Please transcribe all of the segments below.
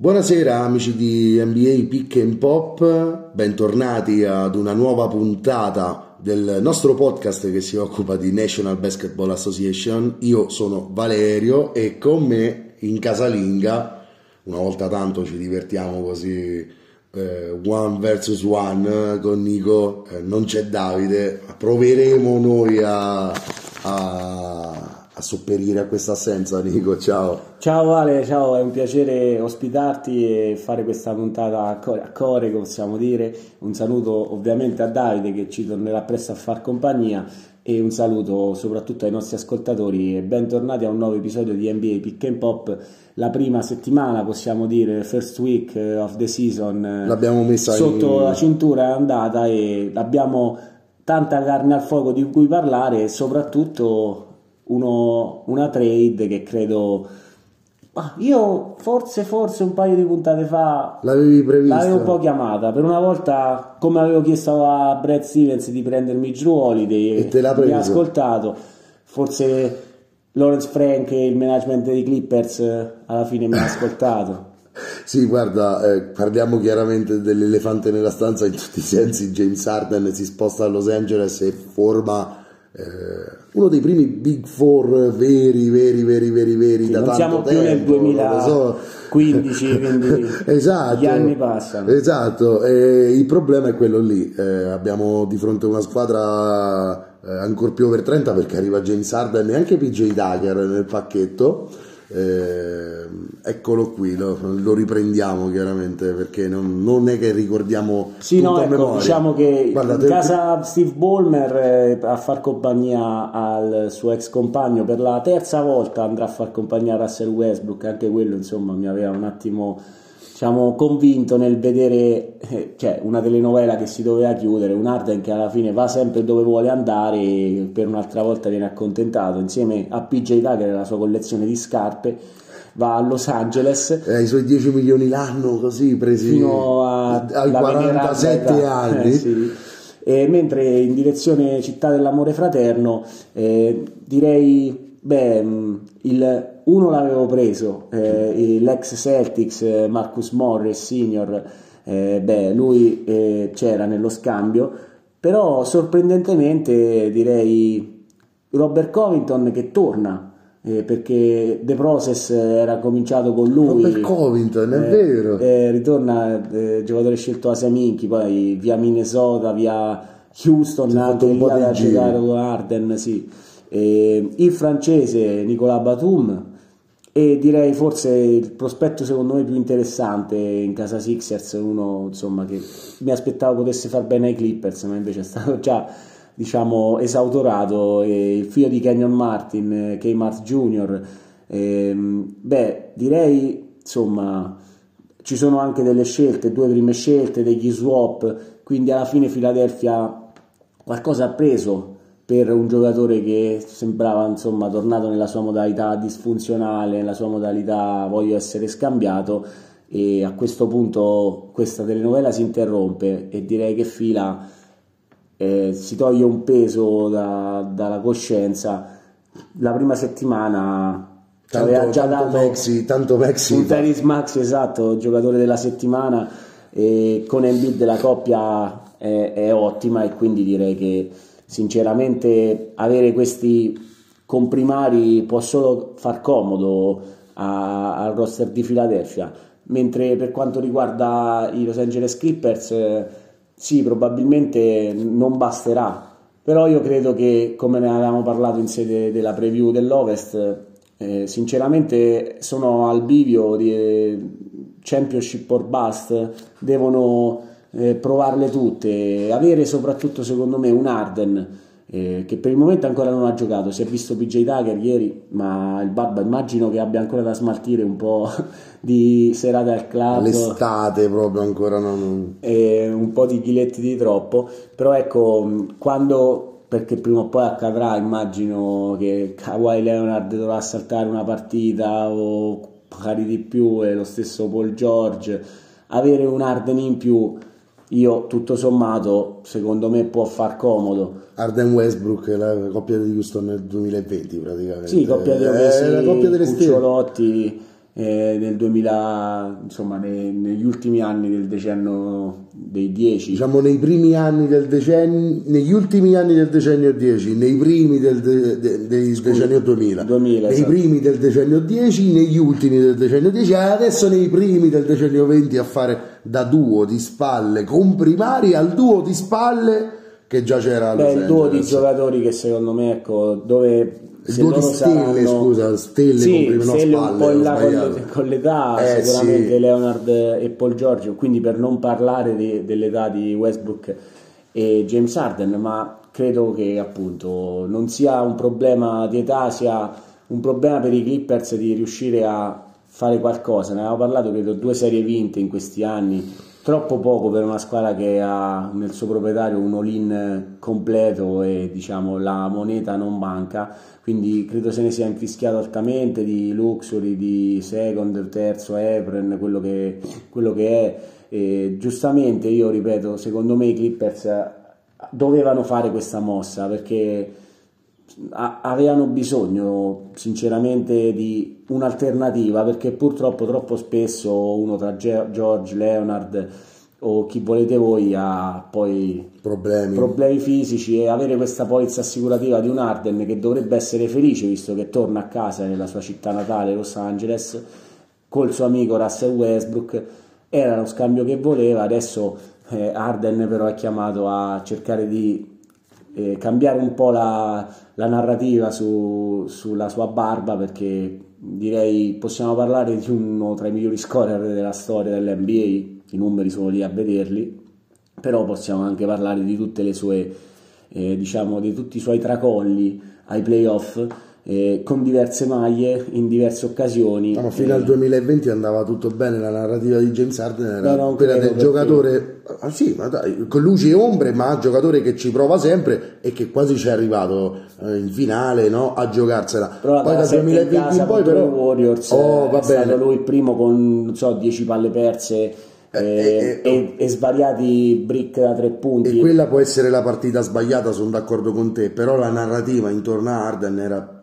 Buonasera amici di NBA Pick and Pop, bentornati ad una nuova puntata del nostro podcast che si occupa di National Basketball Association. Io sono Valerio e con me in casalinga, una volta tanto ci divertiamo così eh, one versus one con Nico, eh, non c'è Davide, proveremo noi a, a a sopperire a questa assenza, Nico. Ciao. Ciao Vale, ciao, è un piacere ospitarti e fare questa puntata a core, a core, possiamo dire. Un saluto ovviamente a Davide che ci tornerà presto a far compagnia e un saluto soprattutto ai nostri ascoltatori e bentornati a un nuovo episodio di NBA Pick and Pop. La prima settimana, possiamo dire, first week of the season, l'abbiamo messa sotto in... la cintura è andata e abbiamo tanta carne al fuoco di cui parlare e soprattutto uno, una trade che credo ah, io forse forse un paio di puntate fa l'avevi prevista l'avevo un po' chiamata per una volta come avevo chiesto a Brad Stevens di prendermi Drew Holiday e te l'ha preso. mi ha ascoltato forse Lawrence Frank e il management dei Clippers eh, alla fine mi ha ascoltato Sì, guarda, eh, parliamo chiaramente dell'elefante nella stanza in tutti i sensi. James Harden si sposta a Los Angeles e forma uno dei primi big four veri, veri, veri, veri, veri sì, da non siamo più nel 2015, so. quindi esatto, gli anni passano. Esatto, e il problema è quello lì. Eh, abbiamo di fronte una squadra eh, ancora più over 30 perché arriva James Harden e anche PJ Tucker nel pacchetto eh, eccolo qui, lo, lo, riprendiamo chiaramente perché non, non, è che ricordiamo sì, no, ecco, diciamo che Guarda, in te... casa Steve Ballmer eh, a far compagnia al suo ex compagno per la terza volta andrà a far compagnia a Russell Westbrook, anche quello insomma mi aveva un attimo diciamo, convinto nel vedere eh, cioè, una telenovela che si doveva chiudere, un Arden che alla fine va sempre dove vuole andare e per un'altra volta viene accontentato insieme a PJ Tucker e la sua collezione di scarpe va a Los Angeles. Eh, i suoi 10 milioni l'anno così presi fino a, ai 47 anni. Eh, sì. e mentre in direzione Città dell'Amore Fraterno eh, direi Beh, mm, il, uno l'avevo preso, eh, l'ex Celtics eh, Marcus Morris Senior, eh, beh, lui eh, c'era nello scambio, però sorprendentemente direi Robert Covington che torna. Eh, perché The Process era cominciato con lui. Robert Covington, è eh, vero. ritorna giocatore scelto a Seminchi poi via Minnesota, via Houston anche lì con Arden sì eh, il francese Nicolas Batum e direi forse il prospetto secondo me più interessante in casa Sixers uno insomma che mi aspettavo potesse far bene ai Clippers ma invece è stato già diciamo esautorato e il figlio di Kenyon Martin K. Jr. Eh, beh direi insomma ci sono anche delle scelte due prime scelte degli swap quindi alla fine Philadelphia qualcosa ha preso per un giocatore che sembrava insomma tornato nella sua modalità disfunzionale, nella sua modalità voglio essere scambiato e a questo punto questa telenovela si interrompe e direi che fila eh, si toglie un peso da, dalla coscienza. La prima settimana tanto, aveva già tanto dato Maxi, tanto Maxi. un Teris Max esatto giocatore della settimana e con Embiid la coppia è, è ottima e quindi direi che sinceramente avere questi comprimari può solo far comodo a, al roster di Philadelphia. Mentre per quanto riguarda i Los Angeles Clippers eh, sì probabilmente non basterà. Però io credo che come ne avevamo parlato in sede della preview dell'Ovest eh, sinceramente sono al bivio di eh, Championship or Bust. Devono eh, provarle tutte, avere soprattutto secondo me un Arden eh, che per il momento ancora non ha giocato, si è visto PJ Tucker ieri, ma il Babba immagino che abbia ancora da smaltire un po' di serate al club. L'estate proprio ancora non... E un po' di ghiletti di troppo, però ecco, quando perché prima o poi accadrà, immagino che Kawhi Leonard dovrà saltare una partita o magari di più e lo stesso Paul George, avere un Arden in più io tutto sommato secondo me può far comodo Arden Westbrook la coppia di Houston nel 2020 praticamente sì coppia di eh, la coppia delle Cucciolotti eh, nel 2000, insomma, nei, negli ultimi anni del decennio dei 10. Diciamo nei primi anni del decennio, negli ultimi anni del decennio 10, nei primi del, de, de, del decennio 2000, 2000 nei esatto. primi del decennio 10, negli ultimi del decennio 10 e adesso nei primi del decennio 20 a fare da duo di spalle con primari al duo di spalle che già c'era Beh, il duo di giocatori che secondo me, ecco, dove il duo di stelle, saranno... scusa, stelle sì, con prime stelle spalle, un po' in là con, con l'età, Eh, sicuramente sì. Leonard e Paul George, quindi per non parlare di- dell'età di Westbrook e James Harden, ma credo che appunto non sia un problema di età, sia un problema per i Clippers di riuscire a fare qualcosa. Ne avevamo parlato, credo, due serie vinte in questi anni, troppo poco per una squadra che ha nel suo proprietario un all-in completo e diciamo la moneta non manca, quindi credo se ne sia infischiato altamente di Luxury, di Second, terzo, Ebren, quello che, quello che è. E giustamente io ripeto, secondo me i Clippers dovevano fare questa mossa perché avevano bisogno sinceramente di un'alternativa perché purtroppo troppo spesso uno tra Ge- George, Leonard o chi volete voi ha poi problemi. problemi fisici e avere questa polizza assicurativa di un Arden che dovrebbe essere felice visto che torna a casa nella sua città natale Los Angeles col suo amico Russell Westbrook era lo scambio che voleva adesso eh, Arden però è chiamato a cercare di eh, cambiare un po' la, la narrativa su- sulla sua barba perché direi possiamo parlare di uno tra i migliori scorer della storia dell'NBA i numeri sono lì a vederli però possiamo anche parlare di tutte le sue eh, diciamo di tutti i suoi tracolli ai playoff eh, con diverse maglie in diverse occasioni No, fino Eh, al 2020 andava tutto bene, la narrativa di James Harden era non quella del giocatore, ah, sì, ma dai, con luci e ombre, ma giocatore che ci prova sempre e che quasi ci è arrivato eh, in finale no? a giocarsela. però poi dal sette in 2020 in casa poi però... Warriors oh, va è stato bene. lui il primo con non so 10 palle perse Eh, eh, eh, e, e svariati brick da tre punti E quella può essere la partita sbagliata, sono d'accordo con te, però la narrativa intorno a Harden era,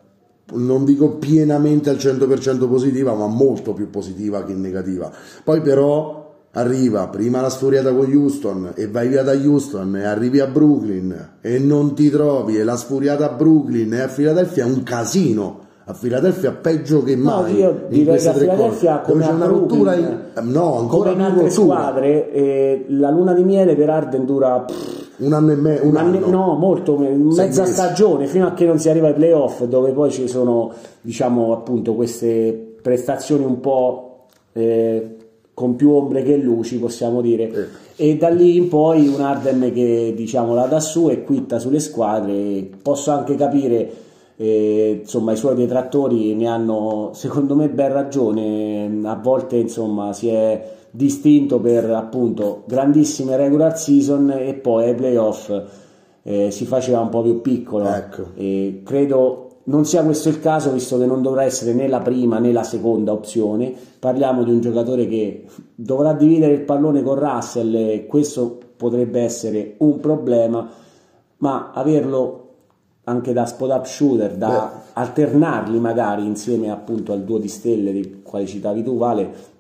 non dico pienamente al 100% positiva, ma molto più positiva che negativa. Poi però arriva prima la sfuriata con Houston e vai via da Houston e arrivi a Brooklyn e non ti trovi e la sfuriata a Brooklyn e a Philadelphia è un casino. A Philadelphia peggio che No, mai. io in direi che a cose. dove come c'è una Brooklyn, rottura in... no, ancora come in altre rottura. squadre eh, la luna di miele per Arden dura pff, un anno e mezzo, un anno- no, molto, mezza mesi. stagione fino a che non si arriva ai playoff dove poi ci sono diciamo appunto queste prestazioni un po' eh, con più ombre che luci possiamo dire e da lì in poi un Arden che diciamo la dà su e quitta sulle squadre posso anche capire eh, insomma i suoi detrattori ne hanno secondo me ben ragione. A volte insomma si è distinto per appunto grandissime regular season e poi ai playoff eh, si faceva un po' più piccolo. Ecco. e credo non sia questo il caso visto che non dovrà essere né la prima né la seconda opzione. Parliamo di un giocatore che dovrà dividere il pallone con Russell e questo potrebbe essere un problema ma averlo anche da spot up shooter da alternarli magari insieme appunto al duo di stelle di quale citavi tu Vale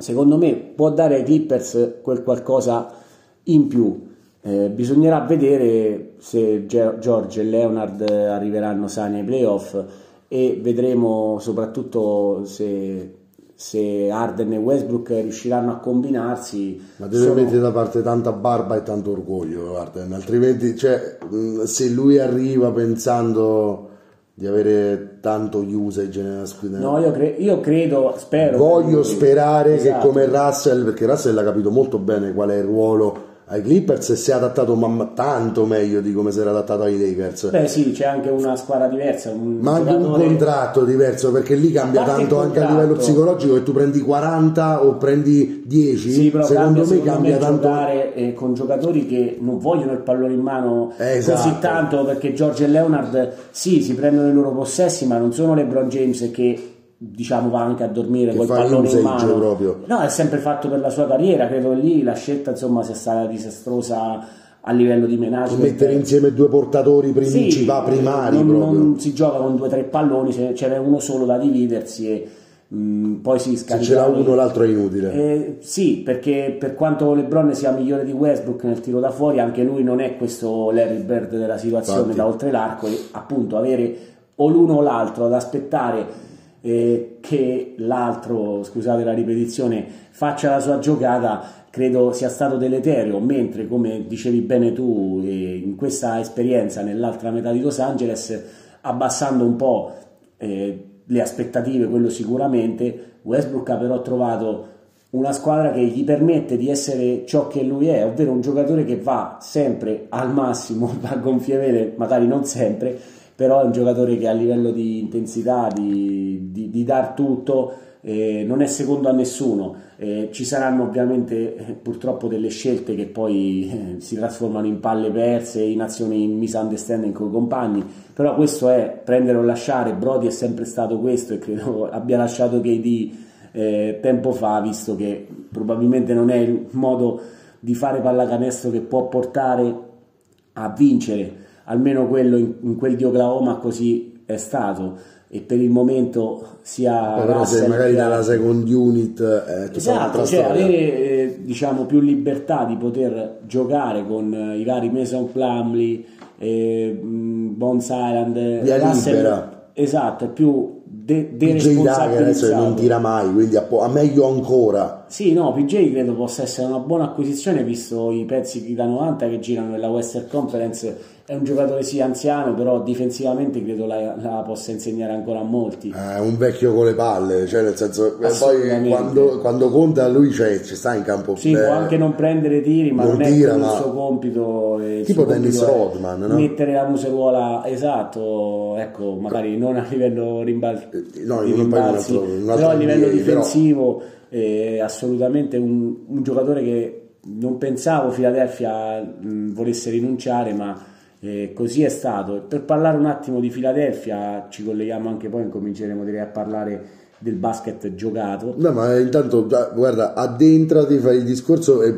secondo me può dare ai Clippers quel qualcosa in più. Eh, bisognerà vedere se Ge- George e Leonard arriveranno sani ai playoff e vedremo soprattutto se, se Arden e Westbrook riusciranno a combinarsi. Ma deve Sono- mettere da parte tanta barba e tanto orgoglio, Arden, altrimenti cioè, mh, se lui arriva pensando di avere tanto usage nella squadra, No, io, cre- io credo, spero. voglio sperare Esatto. che come Russell, perché Russell ha capito molto bene qual è il ruolo ai Clippers e si è adattato ma- tanto meglio di come si era adattato ai Lakers. Beh sì, c'è anche una squadra diversa. Un Ma anche un contratto diverso perché lì cambia tanto anche a livello psicologico che tu prendi 40 o prendi 10 Sì, però secondo cambia, me secondo cambia me tanto giocare eh, con giocatori che non vogliono il pallone in mano esatto. così tanto perché George e Leonard sì, si prendono i loro possessi, ma non sono LeBron James che diciamo va anche a dormire Che col pallone in mano. proprio. No, è sempre fatto per la sua carriera, credo che lì la scelta insomma sia stata disastrosa a livello di management. mettere insieme due portatori principali Sì, primari non, non si gioca con due o tre palloni, se- c'era uno solo da dividersi e Mm, poi si scarica. Se ce l'ha uno, l'altro è inutile. Eh, sì, perché per quanto LeBron sia migliore di Westbrook nel tiro da fuori, anche lui non è questo Larry Bird della situazione Infatti. da oltre l'arco. E appunto avere o l'uno o l'altro ad aspettare eh, che l'altro, scusate la ripetizione, faccia la sua giocata, credo sia stato deleterio. Mentre, come dicevi bene tu, eh, in questa esperienza nell'altra metà di Los Angeles, abbassando un po' eh, le aspettative, quello sicuramente. Westbrook ha però trovato una squadra che gli permette di essere ciò che lui è, ovvero un giocatore che va sempre al massimo, va a gonfie vele, magari non sempre, però è un giocatore che a livello di intensità, di, di, di dar tutto, eh, non è secondo a nessuno. Eh, ci saranno ovviamente eh, purtroppo delle scelte che poi eh, si trasformano in palle perse, in azioni in misunderstanding con i compagni, però questo è prendere o lasciare. Brody è sempre stato questo e credo abbia lasciato KD eh, tempo fa, visto che probabilmente non è il modo di fare pallacanestro che può portare a vincere almeno quello in, in quel di Oklahoma così è stato. E per il momento sia però se magari dalla second unit eh, esatto, cioè avere eh, diciamo più libertà di poter giocare con eh, i vari Mason Plumley eh, Bones Island via Russell, libera esatto è più de- PJ Dagger adesso non tira mai quindi a, po- a, meglio ancora. Sì no PJ credo possa essere una buona acquisizione visto i pezzi da 90 che girano nella Western Conference è un giocatore sì anziano, però difensivamente credo la, la possa insegnare ancora a molti. È un vecchio con le palle, cioè nel senso, poi quando, quando, conta lui cioè, ci sta in campo. Sì, beh, può anche non prendere tiri, ma non, non tira, è ma... il suo compito. Il tipo suo Dennis Rodman, no? Mettere la museruola, esatto, ecco, magari non a livello rimbal- eh, no, di rimbalzi, un altro, un però a livello difensivo però... è assolutamente un, un, giocatore che non pensavo Philadelphia mh, volesse rinunciare, ma e così è stato. Per parlare un attimo di Filadelfia, ci colleghiamo anche poi, incominceremo direi a parlare del basket giocato. No, ma intanto guarda, addentrati, fai il discorso e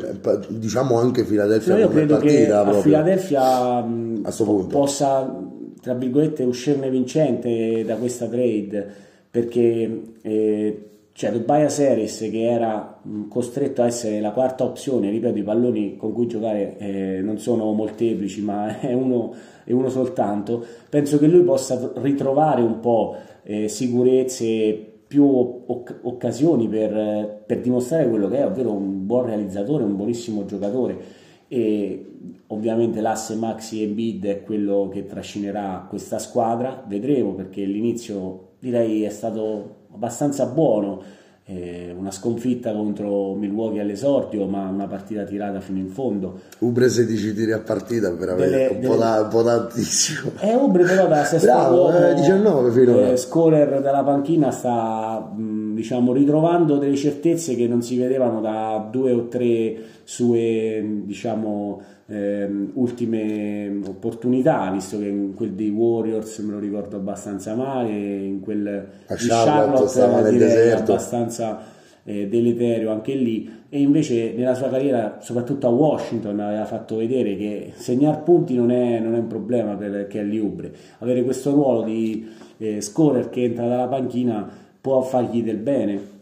diciamo anche Filadelfia no, io credo che proprio. a Filadelfia mh, possa tra virgolette uscirne vincente da questa trade perché eh, cioè Tobias Harris che era costretto a essere la quarta opzione, ripeto i palloni con cui giocare eh, non sono molteplici ma è uno, è uno, soltanto, penso che lui possa ritrovare un po' eh, sicurezze, più oc- occasioni per, per, dimostrare quello che è, ovvero un buon realizzatore, un buonissimo giocatore. E ovviamente l'asse Maxi e Bid è quello che trascinerà questa squadra, vedremo perché l'inizio direi è stato abbastanza buono, eh, una sconfitta contro Milwaukee all'esordio, ma una partita tirata fino in fondo. Ubre 16 tiri a partita veramente un, delle... po da, un, po tantissimo. È Ubre però da sesto Bravo, uomo, eh, 19 finora. Eh, Scorer dalla panchina sta mh, diciamo ritrovando delle certezze che non si vedevano da due o tre sue diciamo eh, ultime opportunità, visto che in quel dei Warriors me lo ricordo abbastanza male, in quel a di Charlotte, Charlotte direi abbastanza eh, deleterio anche lì. E invece nella sua carriera soprattutto a Washington aveva fatto vedere che segnare punti non è, non è un problema per Kelly Ubre avere questo ruolo di eh, scorer che entra dalla panchina può fargli del bene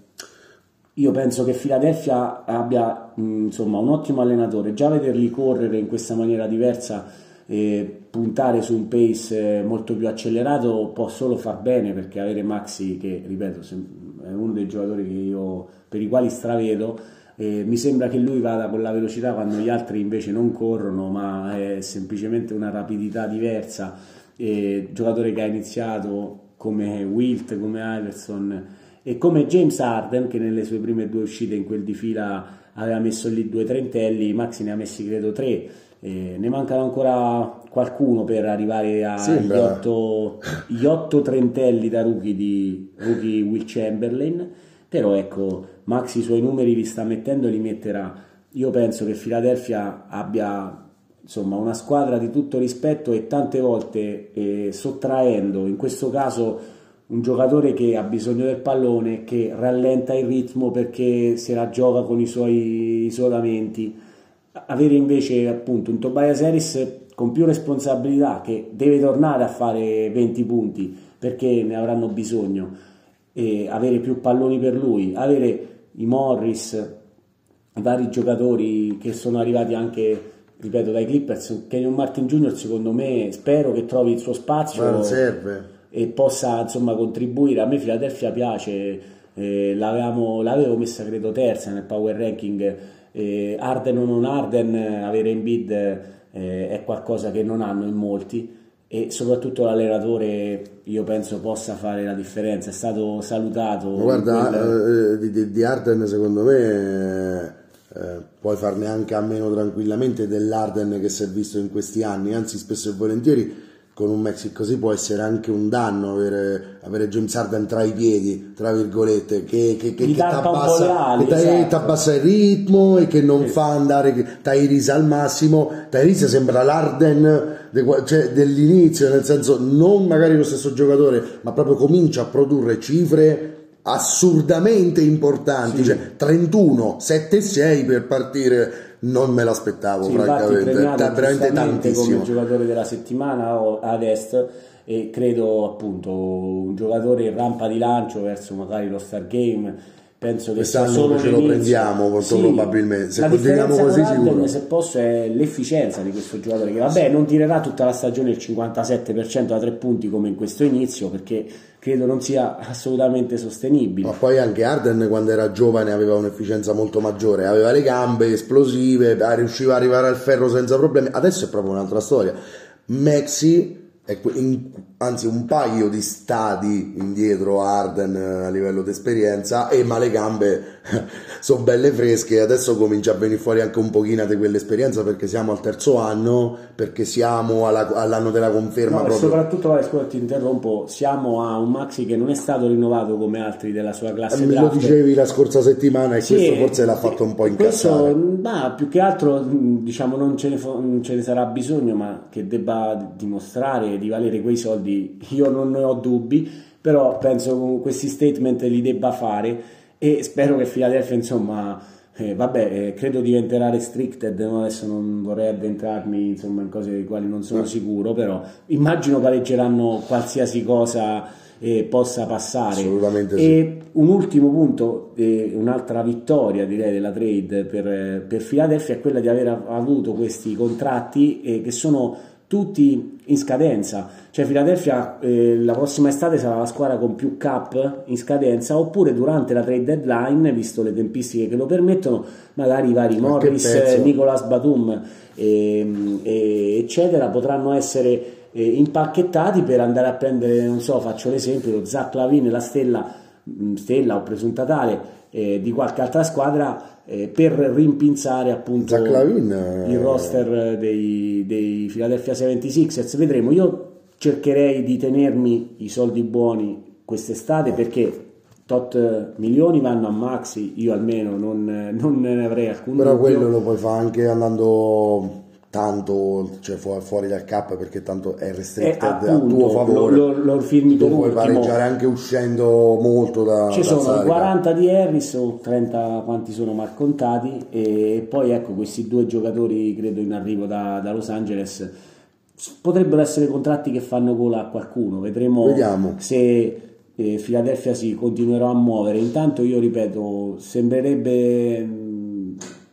io penso che Philadelphia abbia insomma, un ottimo allenatore, già vederli correre in questa maniera diversa e puntare su un pace eh, molto più accelerato può solo far bene perché avere Maxi che ripeto è uno dei giocatori io, per i quali stravedo eh, mi sembra che lui vada con la velocità quando gli altri invece non corrono ma è semplicemente una rapidità diversa. Eh, giocatore che ha iniziato come Wilt, come Iverson e come James Harden che nelle sue prime due uscite in quel di fila aveva messo lì due trentelli, Maxi ne ha messi credo tre, eh, ne mancano ancora qualcuno per arrivare agli otto, gli otto trentelli da rookie di rookie Will Chamberlain, però ecco Maxi i suoi numeri li sta mettendo e li metterà. Io penso che Philadelphia abbia insomma una squadra di tutto rispetto e tante volte eh, sottraendo, in questo caso un giocatore che ha bisogno del pallone, che rallenta il ritmo perché se la gioca con i suoi isolamenti. Avere invece appunto un Tobias Harris con più responsabilità che deve tornare a fare 20 punti perché ne avranno bisogno e avere più palloni per lui, avere i Morris, i vari giocatori che sono arrivati anche ripeto dai Clippers Kenyon Martin Jr. secondo me spero che trovi il suo spazio e possa insomma contribuire. A me Philadelphia piace eh, l'avevo messa credo terza nel power ranking. Eh, Arden o non Arden avere in bid eh, è qualcosa che non hanno in molti. E soprattutto l'allenatore io penso possa fare la differenza. È stato salutato guarda quel... eh, di, di, Arden secondo me eh, puoi farne anche a meno tranquillamente dell'Arden che si è visto in questi anni. Anzi spesso e volentieri con un Mexico così può essere anche un danno avere, avere James Harden tra i piedi, tra virgolette, che, che, che, che ti abbassa, esatto. il ritmo e che non sì. fa andare Tyrese al massimo. Tyrese sembra l'Arden de, cioè, dell'inizio, nel senso non magari lo stesso giocatore, ma proprio comincia a produrre cifre assurdamente importanti, sì. cioè 31, 7 6 per partire non me l'aspettavo sì, francamente, veramente tantissimo. come giocatore della settimana ad est e credo appunto un giocatore in rampa di lancio verso magari lo Star Game. Penso che sia solo ce lo prendiamo molto sì, probabilmente. Se continuiamo così sicuro. se posso è l'efficienza di questo giocatore che vabbè non tirerà tutta la stagione il 57% da tre punti come in questo inizio perché credo non sia assolutamente sostenibile. Ma poi anche Arden quando era giovane aveva un'efficienza molto maggiore. Aveva le gambe esplosive riusciva ad arrivare al ferro senza problemi. Adesso è proprio un'altra storia. Maxi in, anzi un paio di stadi indietro Arden a livello di esperienza e ma le gambe sono belle fresche adesso comincia a venire fuori anche un pochino di quell'esperienza perché siamo al terzo anno perché siamo alla, all'anno della conferma no, soprattutto vale, scusa ti interrompo siamo a un Maxi che non è stato rinnovato come altri della sua classe eh, me lo dicevi la scorsa settimana e sì, questo forse l'ha fatto un po' incassare questo, ma più che altro diciamo non ce ne, non ce ne sarà bisogno ma che debba dimostrare di valere quei soldi io non ne ho dubbi però penso che questi statement li debba fare e spero che Philadelphia insomma eh, vabbè eh, credo diventerà restricted. Adesso non vorrei addentrarmi insomma in cose di quali non sono sicuro però immagino pareggeranno qualsiasi cosa eh, possa passare. Assolutamente e sì. un ultimo punto eh, un'altra vittoria direi della trade per, per Philadelphia è quella di aver avuto questi contratti eh, che sono tutti in scadenza. Cioè Philadelphia eh, la prossima estate sarà la squadra con più cap in scadenza oppure durante la trade deadline, visto le tempistiche che lo permettono, magari i vari Morris, Nicolas Batum eh, eh, eccetera potranno essere eh, impacchettati per andare a prendere, non so, faccio l'esempio, lo Zach Lavine, la stella, mm, stella o presunta tale eh, di qualche altra squadra eh, per rimpinzare appunto il roster dei, dei Philadelphia 76ers. Vedremo, io cercherei di tenermi i soldi buoni quest'estate perché tot milioni vanno a Maxi, io almeno non, non ne avrei alcun Però dubbio. quello lo puoi fare anche andando tanto cioè fuori dal cap perché tanto è restricted eh, a tuo favore lo, lo, lo firmi tu puoi pareggiare anche uscendo molto da ci sono Sarica. 40 di Harris o 30 quanti sono malcontati e poi ecco questi due giocatori credo in arrivo da, da Los Angeles potrebbero essere contratti che fanno gola a qualcuno vedremo Vediamo. se eh, Philadelphia si continuerà a muovere intanto io ripeto sembrerebbe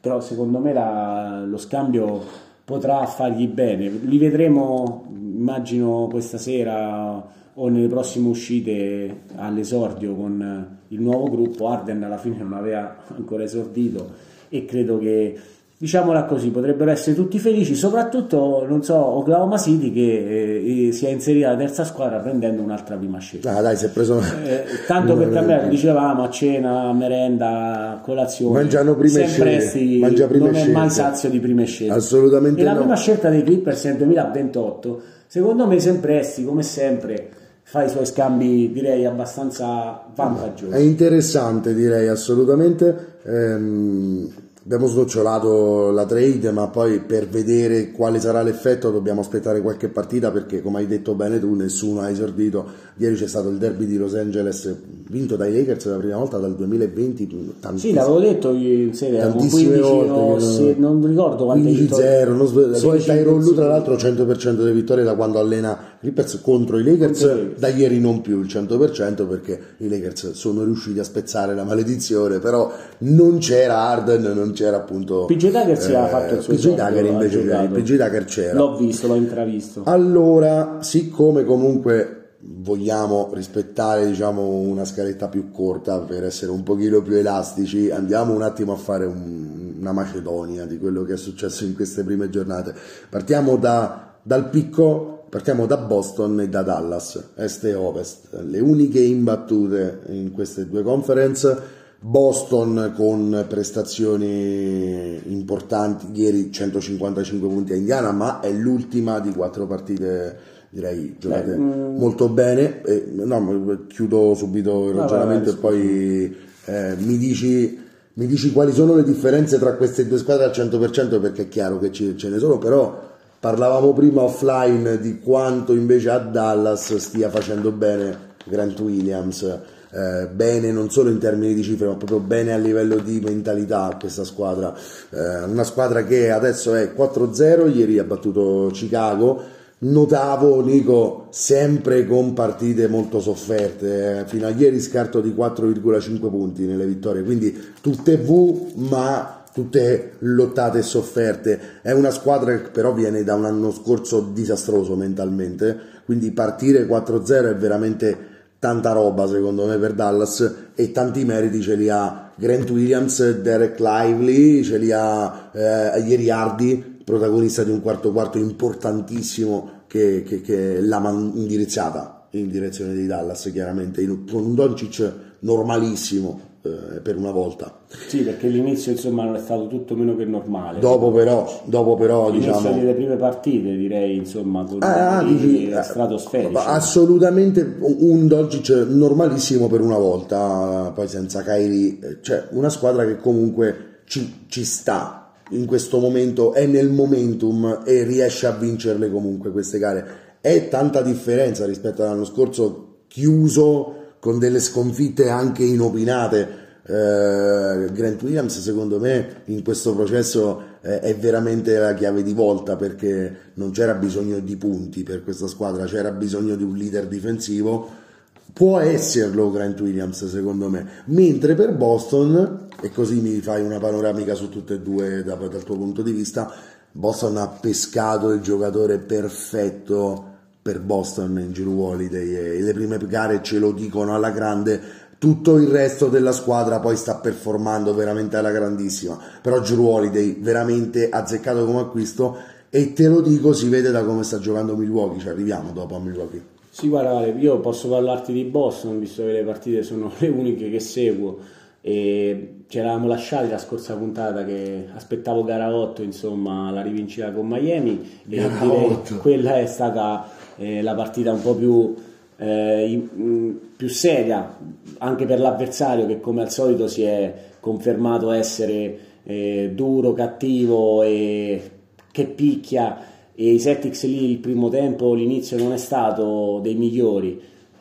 però secondo me la, lo scambio potrà fargli bene. Li vedremo, immagino, questa sera o nelle prossime uscite all'esordio con il nuovo gruppo. Arden alla fine non aveva ancora esordito e credo che diciamola così, potrebbero essere tutti felici, soprattutto, non so, Oklahoma City che eh, si è inserita la terza squadra prendendo un'altra prima scelta. Ah, dai, si è preso... Eh, tanto per cambiare, dicevamo, a cena, a merenda, colazione, mangiano prime scelte. Mangia prime non scelte. è mai sazio di prime scelte. Assolutamente E la no. prima scelta dei Clippers nel 2028, secondo me sempre essi, come sempre, fa i suoi scambi direi abbastanza vantaggiosi. È interessante direi assolutamente. Ehm abbiamo snocciolato la trade, ma poi per vedere quale sarà l'effetto dobbiamo aspettare qualche partita perché, come hai detto bene tu, nessuno ha esordito. Ieri c'è stato il derby di Los Angeles vinto dai Lakers la prima volta dal 2020. Sì, l'avevo detto in serie, tantissime 15, volte, no, se, non ricordo quante 15-0, non sbaglio. Poi Tyron Lu tra l'altro 100% delle vittorie da quando allena Clippers contro i Lakers, okay. da ieri non più il 100% perché i Lakers sono riusciti a spezzare la maledizione, però non c'era Arden, non c'era appunto PG Tucker si eh, ha fatto il suo PG Tucker invece c'era, PG Tucker c'era. L'ho visto, l'ho intravisto. Allora, siccome comunque vogliamo rispettare diciamo una scaletta più corta per essere un pochino più elastici andiamo un attimo a fare un, una macedonia di quello che è successo in queste prime giornate partiamo da, dal picco partiamo da Boston e da Dallas est e ovest le uniche imbattute in queste due conference Boston con prestazioni importanti, ieri 155 punti a Indiana, ma è l'ultima di quattro partite direi giocate Beh, mm. molto bene. Eh, no, chiudo subito il ragionamento e poi eh, mi, dici, mi, dici, quali sono le differenze tra queste due squadre al 100% perché è chiaro che ce, ce ne sono, però parlavamo prima offline di quanto invece a Dallas stia facendo bene Grant Williams eh, bene non solo in termini di cifre ma proprio bene a livello di mentalità questa squadra. Eh, una squadra che adesso è 4-0 ieri ha battuto Chicago. Notavo Nico sempre con partite molto sofferte eh, fino a ieri scarto di 4,5 punti nelle vittorie. Quindi tutte V ma tutte lottate e sofferte. È una squadra che però viene da un anno scorso disastroso mentalmente. Quindi partire 4-0 è veramente tanta roba secondo me per Dallas e tanti meriti ce li ha Grant Williams, Derek Lively, ce li ha eh, ieri Hardy, protagonista di un quarto quarto importantissimo che, che, che l'ha indirizzata in direzione di Dallas chiaramente con un Doncic normalissimo eh, per una volta. Sì, perché l'inizio insomma non è stato tutto meno che normale. Dopo però, dopo però diciamo... delle prime partite direi insomma con ah, dici, eh, stratosferici. Assolutamente un Dogic normalissimo per una volta, poi senza Kairi, eh, cioè una squadra che comunque ci, ci sta in questo momento, è nel momentum e riesce a vincerle comunque queste gare. È tanta differenza rispetto all'anno scorso chiuso con delle sconfitte anche inopinate. Eh, Grant Williams secondo me in questo processo eh, è veramente la chiave di volta perché non c'era bisogno di punti per questa squadra, c'era bisogno di un leader difensivo. Può esserlo Grant Williams secondo me, mentre per Boston, e così mi fai una panoramica su tutte e due da, dal tuo punto di vista, Boston ha pescato il giocatore perfetto per Boston in Giro Holiday e le prime gare ce lo dicono alla grande tutto il resto della squadra poi sta performando veramente alla grandissima. Però Giro Holiday veramente azzeccato come acquisto e te lo dico si vede da come sta giocando Milwaukee ci arriviamo dopo a Milwaukee. Sì guarda io posso parlarti di Boston visto che le partite sono le uniche che seguo e ci eravamo lasciati la scorsa puntata che aspettavo gara 8 insomma la rivincita con Miami e direi quella è stata eh, la partita un po' più, eh, in, più seria anche per l'avversario che come al solito si è confermato essere eh, duro, cattivo e che picchia. E i Celtics lì il primo tempo l'inizio non è stato dei migliori.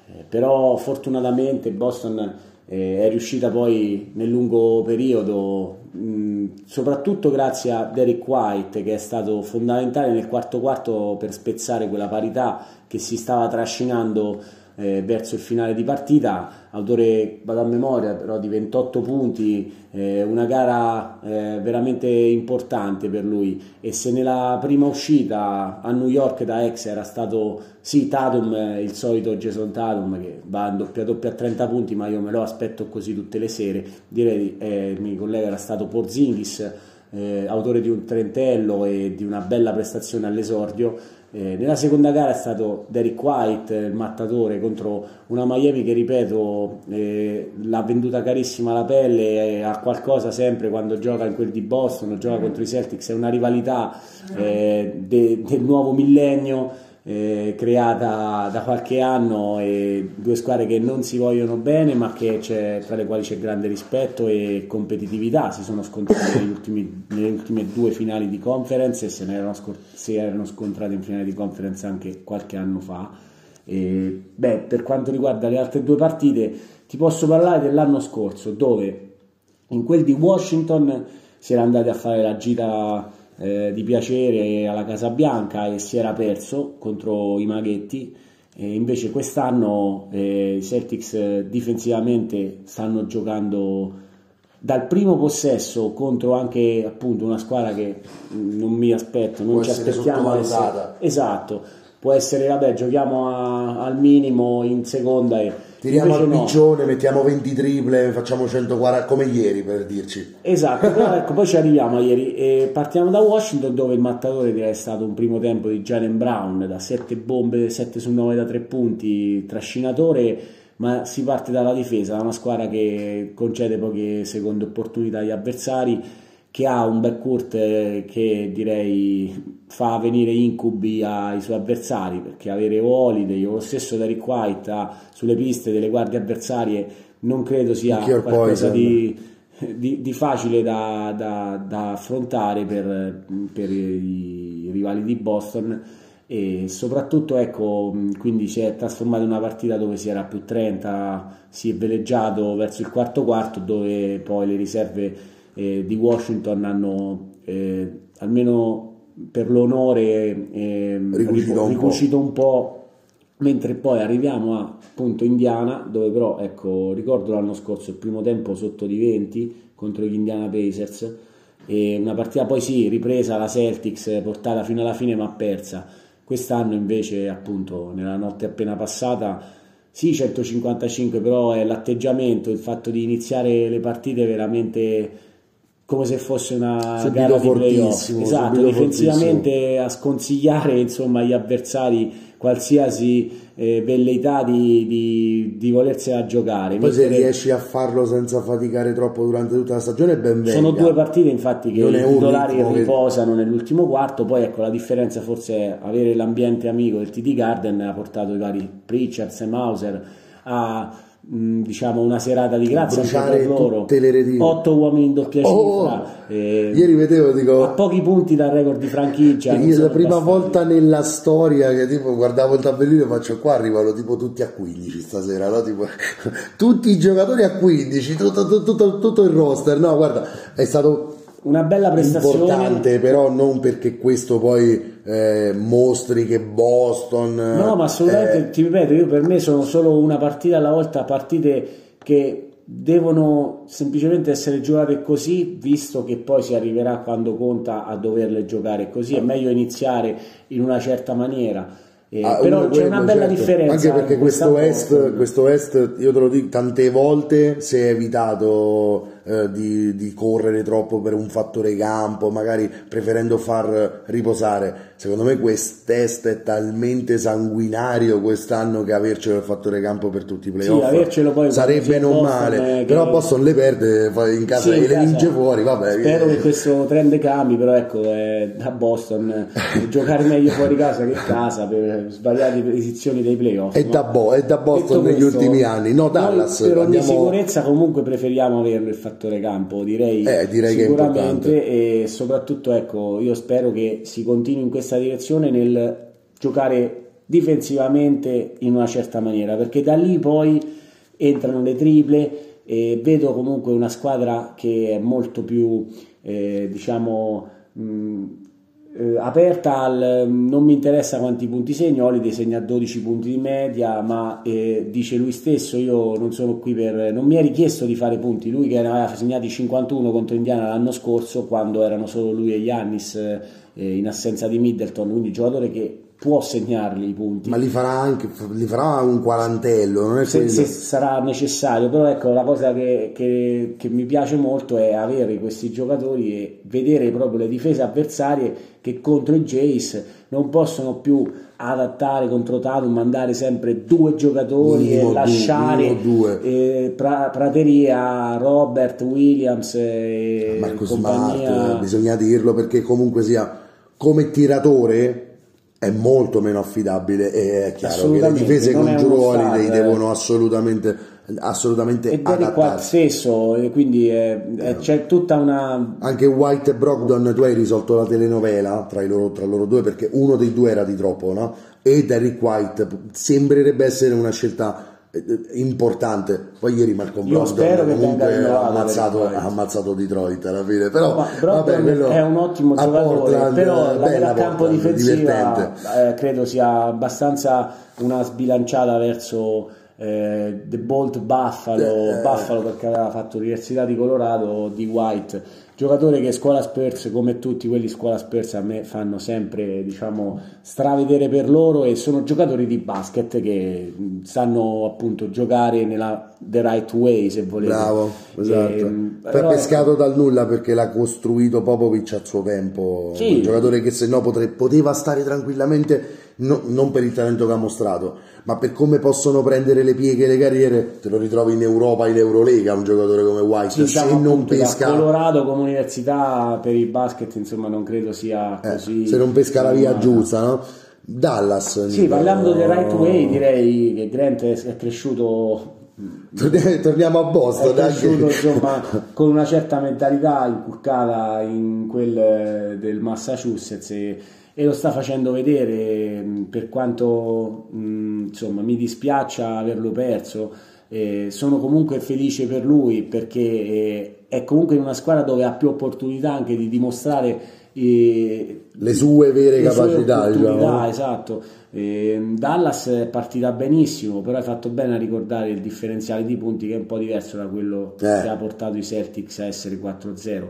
Eh, però fortunatamente Boston è riuscita poi nel lungo periodo soprattutto grazie a Derek White che è stato fondamentale nel quarto quarto per spezzare quella parità che si stava trascinando eh, verso il finale di partita, autore, vado a memoria, però di 28 punti, eh, una gara eh, veramente importante per lui. E se nella prima uscita a New York da ex era stato sì Tatum, eh, il solito Jason Tatum che va in doppia doppia a 30 punti ma io me lo aspetto così tutte le sere, direi eh, il mio collega era stato Porzingis, eh, autore di un trentello e di una bella prestazione all'esordio eh, nella seconda gara è stato Derek White, il mattatore, contro una Miami che, ripeto, eh, l'ha venduta carissima la pelle, eh, ha qualcosa sempre quando gioca in quel di Boston, gioca contro i Celtics, è una rivalità eh, de, del nuovo millennio. Eh, creata da qualche anno e due squadre che non si vogliono bene ma tra le quali c'è grande rispetto e competitività. Si sono scontrate ultimi, nelle ultime due finali di conference e se ne erano, si erano scontrate in finale di conference anche qualche anno fa. E, beh, per quanto riguarda le altre due partite ti posso parlare dell'anno scorso dove in quel di Washington si era andati a fare la gita eh, di piacere alla Casa Bianca e si era perso contro i Maghetti. E invece quest'anno eh, i Celtics eh, difensivamente stanno giocando dal primo possesso contro anche appunto una squadra che non mi aspetto, non Può ci aspettiamo essere, esatto, può essere vabbè, giochiamo a, al minimo in seconda e Tiriamo al no. piccione, mettiamo 20 triple, facciamo 140 come ieri per dirci. Esatto, però ecco, poi ci arriviamo a ieri. E partiamo da Washington dove il mattatore è stato un primo tempo di Jalen Brown da 7 bombe, 7 su 9 da 3 punti, trascinatore, ma si parte dalla difesa, da una squadra che concede poche seconde opportunità agli avversari che ha un backcourt eh, che direi fa venire incubi ai suoi avversari perché avere Holiday o lo stesso Derek White ha, sulle piste delle guardie avversarie non credo sia qualcosa di, di, di, facile da, da, da affrontare per, per, i rivali di Boston. E soprattutto ecco quindi si è trasformata in una partita dove si era più 30 si è veleggiato verso il quarto quarto dove poi le riserve eh, di Washington hanno eh, almeno per l'onore eh, ricucito, un, ricucito un po' mentre poi arriviamo a appunto Indiana dove però ecco ricordo l'anno scorso il primo tempo sotto di 20 contro gli Indiana Pacers e una partita poi sì ripresa la Celtics portata fino alla fine ma persa. Quest'anno invece appunto nella notte appena passata sì 155 però è l'atteggiamento il fatto di iniziare le partite veramente come se fosse una subito gara di playoff. Esatto, difensivamente fortissimo. a sconsigliare insomma gli avversari qualsiasi eh, velleità di, di, di volersela giocare. Poi Mentre se riesci a farlo senza faticare troppo durante tutta la stagione ben venga. sono due partite infatti che i titolari riposano che... nell'ultimo quarto. Poi ecco la differenza forse è avere l'ambiente amico del TD Garden ha portato i vari Pritchard e Mauser a diciamo una serata di grazia per loro. otto uomini in doppia oh, cifra eh, ieri vedevo dico a pochi punti dal record di franchigia io la prima volta nella storia che tipo guardavo il tabellino e faccio qua arrivano tipo tutti a 15 stasera no? tipo, tutti i giocatori a 15 tutto, tutto, tutto, tutto il roster no guarda è stato una bella prestazione. Importante però non perché questo poi eh, mostri che Boston no ma assolutamente eh... ti ripeto io per me sono solo una partita alla volta partite che devono semplicemente essere giocate così visto che poi si arriverà quando conta a doverle giocare così. È meglio iniziare in una certa maniera. Eh, ah, però c'è una bella certo. differenza anche perché questo est, questo est, io te lo dico tante volte si è evitato eh, di, di, correre troppo per un fattore campo, magari preferendo far riposare. Secondo me quest'est è talmente sanguinario quest'anno che avercelo il fattore campo per tutti i playoff sì, sarebbe non male, che... però Boston le perde in casa sì, e le vince fuori. Vabbè, Spero che questo trend cambi, però ecco, è da Boston giocare meglio fuori casa che casa per sbagliare le posizioni dei playoff. È, da, Bo- è da Boston negli questo, ultimi anni, no Dallas. per ogni andiamo... sicurezza comunque preferiamo averlo il fattore campo, direi, eh, direi sicuramente e soprattutto ecco, io spero che si continui in questa direzione nel giocare difensivamente in una certa maniera, perché da lì poi entrano le triple e vedo comunque una squadra che è molto più eh, diciamo mh, eh, aperta al non mi interessa quanti punti segno, Holiday segna 12 punti di media, ma eh, dice lui stesso io non sono qui per non mi è richiesto di fare punti, lui che ne aveva segnati 51 contro Indiana l'anno scorso quando erano solo lui e Giannis eh, in assenza di Middleton, quindi giocatore che può segnarli i punti. Ma li farà anche li farà un quarantello, non è se, se sarà necessario, però ecco la cosa che, che, che, mi piace molto è avere questi giocatori e vedere proprio le difese avversarie che contro i Jays non possono più adattare contro Tatum, mandare sempre due giocatori minimo e lasciare due, eh, pra, Prateria, Robert Williams e Marco compagnia. Smart, bisogna dirlo perché comunque sia come tiratore è molto meno affidabile e è chiaro che le difese con Giruoli devono assolutamente assolutamente e White stesso quindi è, è, c'è tutta una anche White e Brogdon tu hai risolto la telenovela tra, loro, tra loro due perché uno dei due era di troppo no? e Derek White sembrerebbe essere una scelta eh, importante. Poi ieri Malcolm Brogdon comunque ha ammazzato, ha ammazzato, Detroit alla fine. Però Ma vabbè, è un ottimo giocatore, Portland, però la campo difensiva eh, credo sia abbastanza una sbilanciata verso eh, The Bolt Buffalo, eh, Buffalo perché aveva fatto l'Università di Colorado di White giocatore che scuola Spurs come tutti quelli scuola Spurs a me fanno sempre diciamo stravedere per loro e sono giocatori di basket che sanno appunto giocare nella the right way se volete. Bravo esatto. e, però pescato dal nulla perché l'ha costruito Popovic a suo tempo. Sì. un giocatore che se no potre, poteva stare tranquillamente no, non per il talento che ha mostrato ma per come possono prendere le pieghe e le carriere te lo ritrovi in Europa in Eurolega un giocatore come White sì, diciamo se non pesca Colorado come università per il basket insomma non credo sia eh, così se non pesca la via giusta no? Dallas sì parlando del right way direi che Grant è cresciuto torniamo a Boston è cresciuto insomma con una certa mentalità inculcata in quel del Massachusetts e e lo sta facendo vedere per quanto mh, insomma mi dispiaccia averlo perso eh, sono comunque felice per lui perché eh, è comunque in una squadra dove ha più opportunità anche di dimostrare eh, le sue vere le capacità sue diciamo. esatto eh, Dallas è partita benissimo però hai fatto bene a ricordare il differenziale di punti che è un po' diverso da quello eh. che ha portato i Celtics a essere 4-0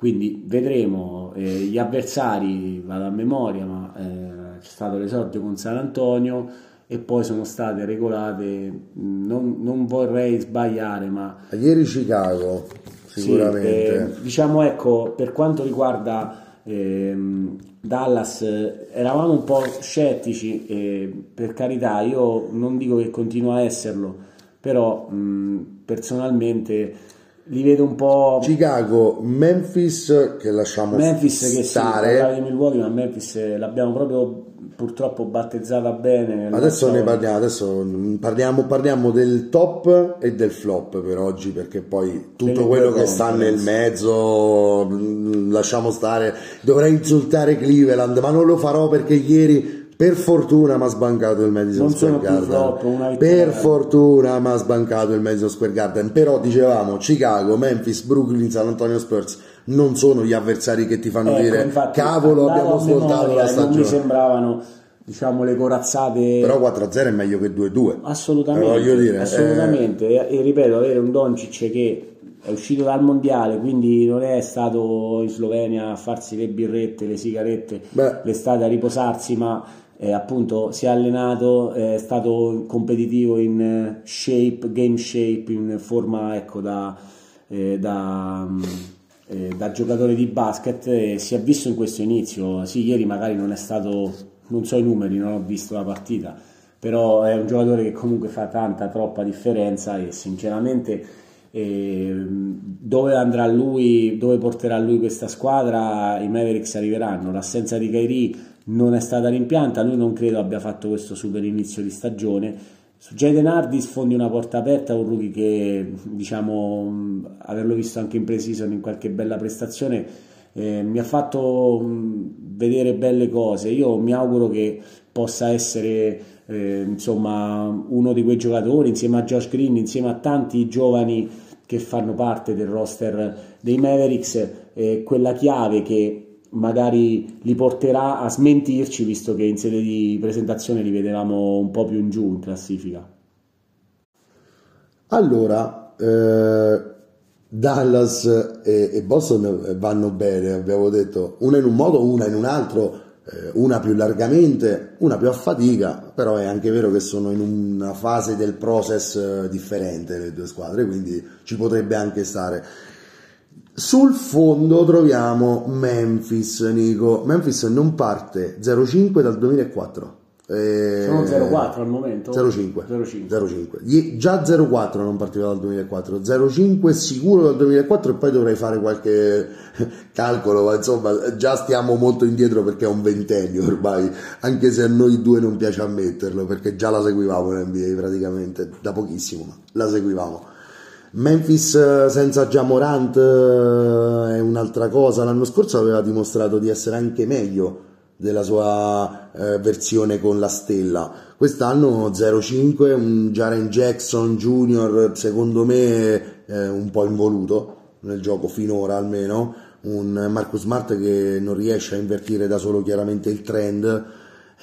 quindi vedremo eh, gli avversari, vado a memoria, ma eh, c'è stato l'esordio con San Antonio e poi sono state regolate, non, non vorrei sbagliare, ma... Ieri Chicago, sicuramente. Sì, eh, diciamo ecco, per quanto riguarda ehm, Dallas, eravamo un po' scettici, per carità, io non dico che continua a esserlo, però mh, personalmente li vedo un po'. Chicago, Memphis, che lasciamo Memphis che stare. Sì, di Milwaukee, ma Memphis l'abbiamo proprio purtroppo battezzata bene. Adesso ne parliamo, adesso parliamo, parliamo, del top e del flop per oggi, perché poi tutto quello che sta nel mezzo mm, lasciamo stare. Dovrei insultare Cleveland, ma non lo farò perché ieri per fortuna mi ha sbancato il Madison Square Garden. Per fortuna mi ha sbancato il Madison Square Garden. Però dicevamo Chicago, Memphis, Brooklyn, San Antonio Spurs non sono gli avversari che ti fanno ecco, dire infatti, cavolo abbiamo svoltato la stagione. Non mi sembravano diciamo le corazzate però 4-0 è meglio che 2-2 assolutamente, dire, assolutamente. Eh... E, ripeto avere un Doncic che è uscito dal mondiale quindi non è stato in Slovenia a farsi le birrette le sigarette Beh. l'estate a riposarsi ma eh, appunto si è allenato, è stato competitivo in eh, shape, game shape, in forma ecco, da, eh, da, mm, eh, da, giocatore di basket e si è visto in questo inizio. Sì, ieri magari non è stato, non so i numeri, non ho visto la partita, però è un giocatore che comunque fa tanta, troppa differenza e sinceramente eh, dove andrà lui, dove porterà lui questa squadra, i Mavericks arriveranno. L'assenza di Kyrie non è stata rimpianta, lui non credo abbia fatto questo super inizio di stagione. Su Jaden Hardy sfondi una porta aperta, un rookie che diciamo averlo visto anche in pre-season in qualche bella prestazione eh, mi ha fatto vedere belle cose. Io mi auguro che possa essere eh, insomma uno di quei giocatori insieme a Josh Green, insieme a tanti giovani che fanno parte del roster dei Mavericks, eh, quella chiave che magari li porterà a smentirci visto che in sede di presentazione li vedevamo un po' più in giù in classifica. Allora, eh, Dallas e, e, Boston vanno bene, abbiamo detto, una in un modo, una in un altro, eh, una più largamente, una più a fatica, però è anche vero che sono in una fase del process eh, differente le due squadre, quindi ci potrebbe anche stare. Sul fondo troviamo Memphis, Nico. Memphis non parte 0-5 dal 2004. Eh, Sono 0,4 al momento? 0,5. 0,5. Già 0,4 non partiva dal 2004, 0,5 sicuro dal 2004 e poi dovrei fare qualche calcolo, ma insomma già stiamo molto indietro perché è un ventennio ormai, anche se a noi due non piace ammetterlo, perché già la seguivamo in NBA praticamente, da pochissimo, ma la seguivamo. Memphis eh, senza Jamorant eh, è un'altra cosa, l'anno scorso aveva dimostrato di essere anche meglio della sua eh, versione con la stella. Quest'anno 0-5, un Jaren Jackson Junior secondo me eh, un po' involuto nel gioco finora almeno, un Marcus Smart che non riesce a invertire da solo chiaramente il trend.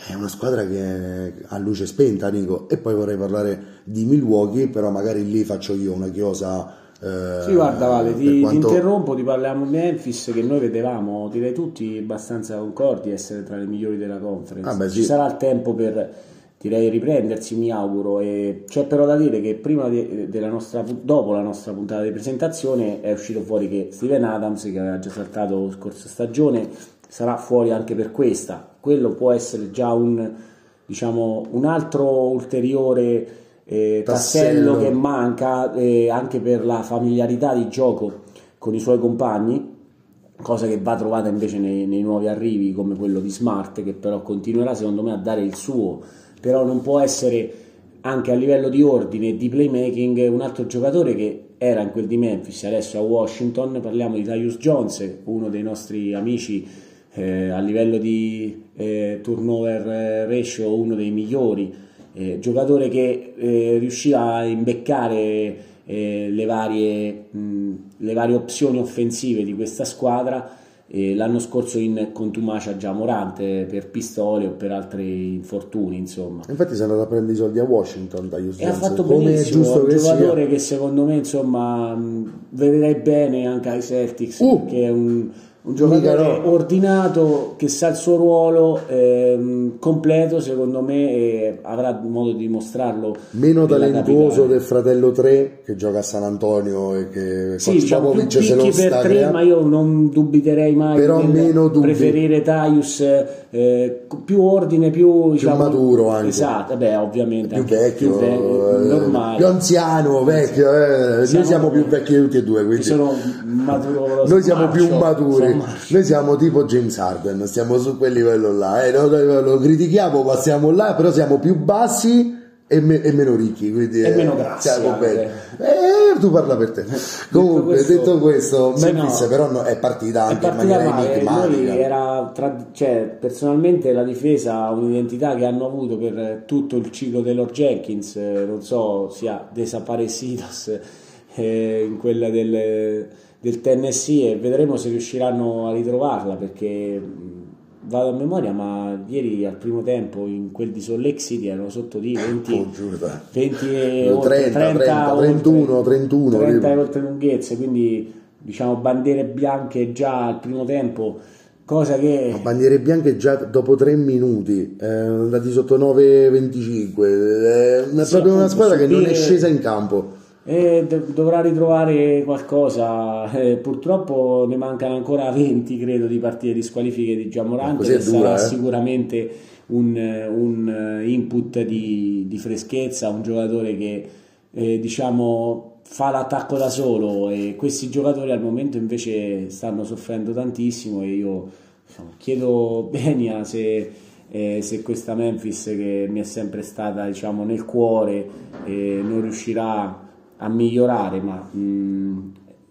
È una squadra che è a luce spenta, Nico. E poi vorrei parlare di Milwaukee, però magari lì faccio io una chiosa eh, sì, guarda Vale, ti, quanto... ti, interrompo, ti parliamo di Memphis che noi vedevamo, direi tutti abbastanza concordi, essere tra le migliori della conference. Ah, beh, sì. Ci sarà il tempo per direi riprendersi, mi auguro. E c'è però da dire che prima de, della nostra, dopo la nostra puntata di presentazione è uscito fuori che Steven Adams, che aveva già saltato scorsa stagione, sarà fuori anche per questa. Quello può essere già un, diciamo, un altro ulteriore eh, tassello. tassello che manca eh, anche per la familiarità di gioco con i suoi compagni cosa che va trovata invece nei, nei, nuovi arrivi come quello di Smart che però continuerà secondo me a dare il suo però non può essere anche a livello di ordine e di playmaking un altro giocatore che era in quel di Memphis adesso a Washington parliamo di Tyus Jones uno dei nostri amici eh, a livello di eh, turnover eh, ratio uno dei migliori eh, giocatore che eh, riusciva a imbeccare eh, le, varie, mh, le, varie, opzioni offensive di questa squadra. l'anno scorso in contumacia già Morante per pistole o per altri infortuni insomma infatti si è andato a prendere i soldi a Washington da e ha fatto benissimo è un giocatore sia. che secondo me insomma vedrei bene anche ai Celtics uh. perché è un un giocatore ordinato che sa il suo ruolo ehm, completo secondo me e avrà modo di dimostrarlo meno talentuoso del fratello 3 che gioca a San Antonio e che sì, diciamo, se lo per sta 3 ma io non dubiterei mai però meno preferire Taius eh, più ordine più, diciamo, più maturo anche. esatto beh ovviamente più vecchio, più, ve- eh, più anziano vecchio eh. siamo, noi siamo più vecchi tutti e due quindi sono maturo noi siamo più maturi. noi siamo tipo James Harden, stiamo su quel livello là, eh, lo, critichiamo, passiamo là, però siamo più bassi e, me, e, meno ricchi quindi e meno grassi eh, tu parla per te. Comunque detto questo, detto questo sì, Memphis no, però no, è partita anche è partita in maniera enigmatica. era tra, cioè, personalmente la difesa ha un'identità che hanno avuto per tutto il ciclo dell'Or Jenkins non so sia desaparecidos eh, in quella del del Tennessee e vedremo se riusciranno a ritrovarla perché vado a memoria ma ieri al primo tempo in quel di Salt Lake City erano sotto di 20, oh, 20 e 30, 30, 30 31 31 30 oltre lunghezze quindi diciamo bandiere bianche già al primo tempo cosa che no, bandiere bianche già dopo 3 minuti eh, andati sotto 9-25 eh, è sì, proprio una squadra che non è scesa in campo e dovrà ritrovare qualcosa. Eh, purtroppo ne mancano ancora 20, credo, di partite di squalifiche di Giamorante, che dura, sarà eh? sicuramente un, un, input di, di, freschezza, un giocatore che eh, diciamo fa l'attacco da solo e questi giocatori al momento invece stanno soffrendo tantissimo e io diciamo, chiedo Benia se, eh, se questa Memphis che mi è sempre stata diciamo, nel cuore eh, non riuscirà a migliorare, ma mh, mm,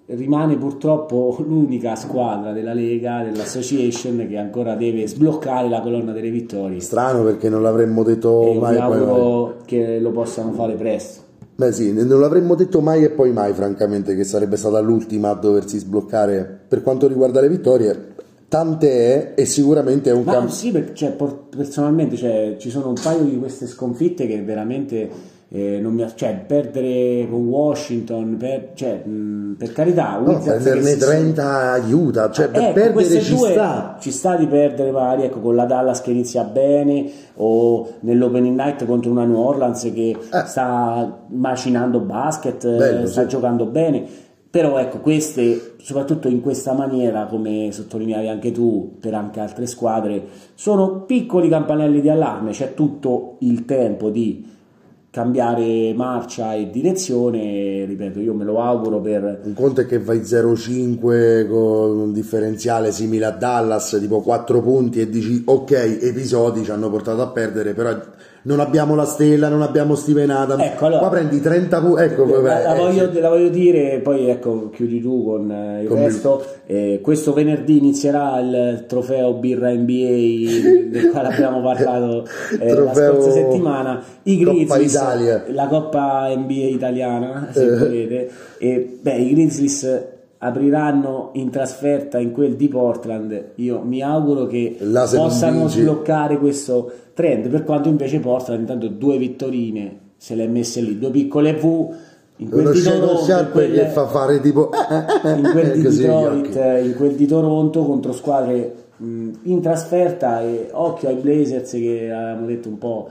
rimane purtroppo l'unica squadra della Lega, dell'Association che ancora deve sbloccare la colonna delle vittorie. Strano perché non l'avremmo detto e mai. Mi auguro che lo possano fare presto. Beh sì, non l'avremmo detto mai e poi mai, francamente, che sarebbe stata l'ultima a doversi sbloccare per quanto riguarda le vittorie. Tante è e sicuramente è un cambio. Sì, perché cioè, personalmente cioè, ci sono un paio di queste sconfitte che veramente eh, mi, cioè, perdere con Washington, per, cioè, mh, per carità, no, perderne 30 si... aiuta, cioè, per ecco, perdere ci sta. Ci sta di perdere magari ecco, con la Dallas che inizia bene o nell'opening night contro una New Orleans che eh. sta macinando basket, Bello, sta sì. giocando bene però ecco, queste, soprattutto in questa maniera, come sottolineavi anche tu, per anche altre squadre, sono piccoli campanelli di allarme, c'è tutto il tempo di cambiare marcia e direzione, ripeto, io me lo auguro per... Un conto è che vai 0-5 con un differenziale simile a Dallas, tipo 4 punti e dici ok, episodi ci hanno portato a perdere, però non abbiamo la stella, non abbiamo Steven Adams. Ecco, allora, qua prendi 30 punti. Ecco, la, la, eh, voglio, la, voglio, dire, poi ecco, chiudi tu con eh, il con resto. Eh, questo venerdì inizierà il trofeo Birra NBA del quale abbiamo parlato eh, la scorsa settimana. I Grizzlies, Coppa la Coppa NBA italiana, se eh. volete. E, beh, i Grizzlies apriranno in trasferta in quel di Portland. Io mi auguro che possano sbloccare questo trend, per quanto invece Portland intanto due vittorine se le ha messe lì, due piccole V in quel, di Toronto, in quel, che fa fare tipo in quel di Detroit, in quel di Toronto contro squadre mh, in trasferta e occhio ai Blazers che avevamo detto un po'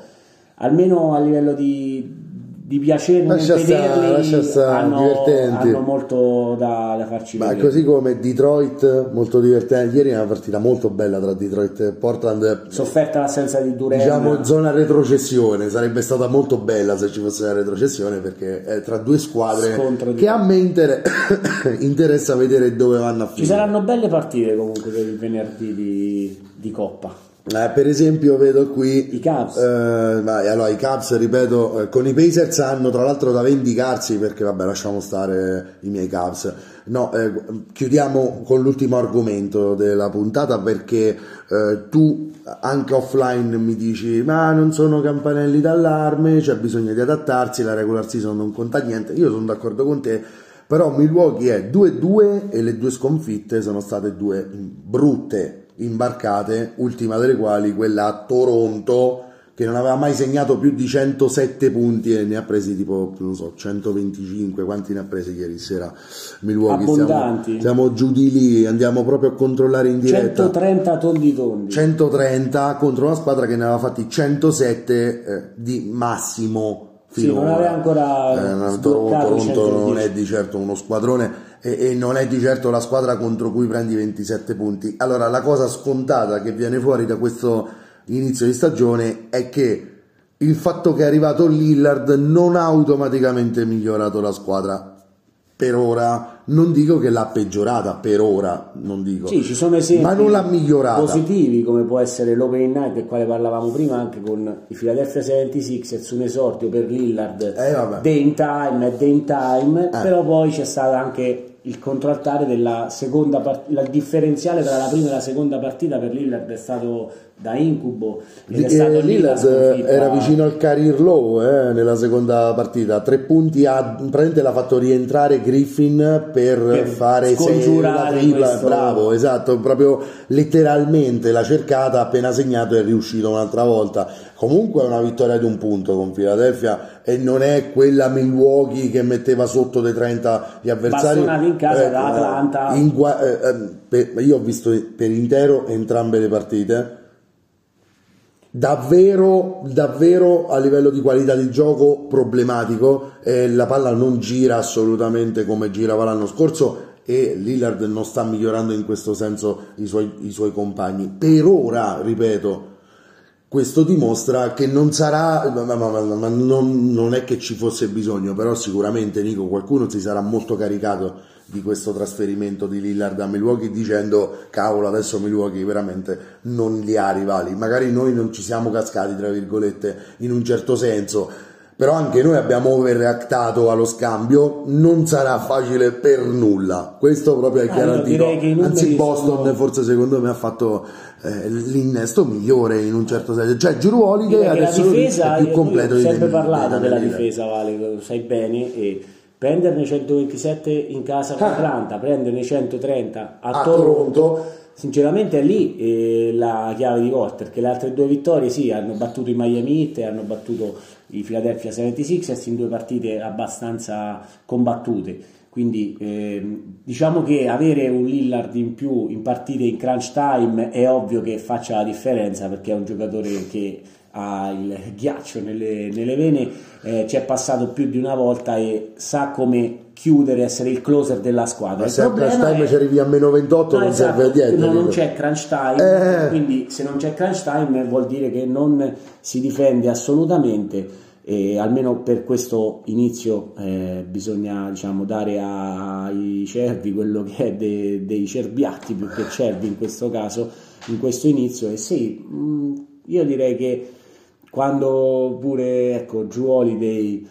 almeno a livello di di piacere nel vederli sta, hanno, hanno, molto da, da farci Ma vedere. così come Detroit molto divertente. Ieri è una partita molto bella tra Detroit e Portland. Sofferta l'assenza di Durant. Diciamo zona retrocessione sarebbe stata molto bella se ci fosse una retrocessione perché è tra due squadre che a me inter- interessa vedere dove vanno a finire. ci saranno belle partite comunque per il venerdì di, di Coppa eh, per esempio vedo qui i Cavs. eh, allora i Cavs ripeto eh, con i Pacers hanno tra l'altro da vendicarsi perché vabbè lasciamo stare i miei Cavs. No eh, chiudiamo con l'ultimo argomento della puntata perché eh, tu anche offline mi dici ma non sono campanelli d'allarme c'è bisogno di adattarsi la regular season non conta niente. Io sono d'accordo con te però Milwaukee è 2-2 e le due sconfitte sono state due brutte imbarcate, ultima delle quali quella a Toronto che non aveva mai segnato più di 107 punti e ne ha presi tipo, non so, 125, quanti ne ha presi ieri sera Milwaukee? Abbondanti. Siamo, siamo giù di lì, andiamo proprio a controllare in diretta. 130 tondi tondi. 130 contro una squadra che ne aveva fatti 107 eh, di massimo. Sì, non aveva ancora eh, Toronto non è di certo uno squadrone e, e, non è di certo la squadra contro cui prendi 27 punti. Allora, la cosa scontata che viene fuori da questo inizio di stagione è che il fatto che è arrivato Lillard non ha automaticamente migliorato la squadra. Per ora. Non dico che l'ha peggiorata per ora non dico. Sì, ci sono esempi ma non l'ha migliorata. positivi come può essere l'opening night del quale parlavamo prima anche con i Philadelphia 76ers un esordio per Lillard. Eh, day in time day in time eh. però poi c'è stata anche il controaltare della seconda partita, il differenziale tra la prima e la seconda partita per Lillard è stato da incubo. Ed stato Lillard era vicino al career low eh, nella seconda partita, tre punti ha praticamente l'ha fatto rientrare Griffin per, per fare la tripla, questo... bravo, esatto, proprio letteralmente l'ha cercata, appena segnato è riuscito un'altra volta. Comunque è una vittoria di un punto con Philadelphia e non è quella Milwaukee che metteva sotto dei 30 gli avversari. Bastonati in casa eh, da Atlanta. In, eh, eh, per, io ho visto per intero entrambe le partite. Davvero, davvero a livello di qualità di gioco problematico. Eh, la palla non gira assolutamente come girava l'anno scorso e Lillard non sta migliorando in questo senso i suoi, i suoi compagni. Per ora, ripeto, questo dimostra che non sarà, ma, ma, ma, ma non, non, è che ci fosse bisogno, però sicuramente Nico qualcuno si sarà molto caricato di questo trasferimento di Lillard a Milwaukee dicendo cavolo adesso Milwaukee veramente non li ha rivali, magari noi non ci siamo cascati tra virgolette in un certo senso, però anche noi abbiamo overreactato allo scambio, non sarà facile per nulla, questo proprio è garantito, anzi Boston sono... forse secondo me ha fatto eh, l'innesto migliore in un certo senso, cioè Giuro Holiday adesso difesa, è più completo di Ho sempre parlato della difesa, Vale, lo sai bene, e prenderne 127 in casa con ah. Atlanta, prenderne 130 a, a Toronto, Toronto sinceramente è lì eh, la chiave di volta perché le altre due vittorie sì hanno battuto i Miami Heat hanno battuto i Philadelphia 76ers in due partite abbastanza combattute. Quindi eh, diciamo che avere un Lillard in più in partite in crunch time è ovvio che faccia la differenza perché è un giocatore che ha il ghiaccio nelle, nelle vene, eh, ci è passato più di una volta e sa come chiudere, essere il closer della squadra. Ma se a crunch time è... ci arrivi a meno 28 no, non esatto, serve a niente. No, non c'è crunch time, eh. quindi se non c'è crunch time vuol dire che non si difende assolutamente e almeno per questo inizio eh, bisogna diciamo, dare ai cervi quello che è de, dei cerbiatti più che cervi in questo caso, in questo inizio e sì, mh, mm, io direi che quando pure ecco, Drew Holiday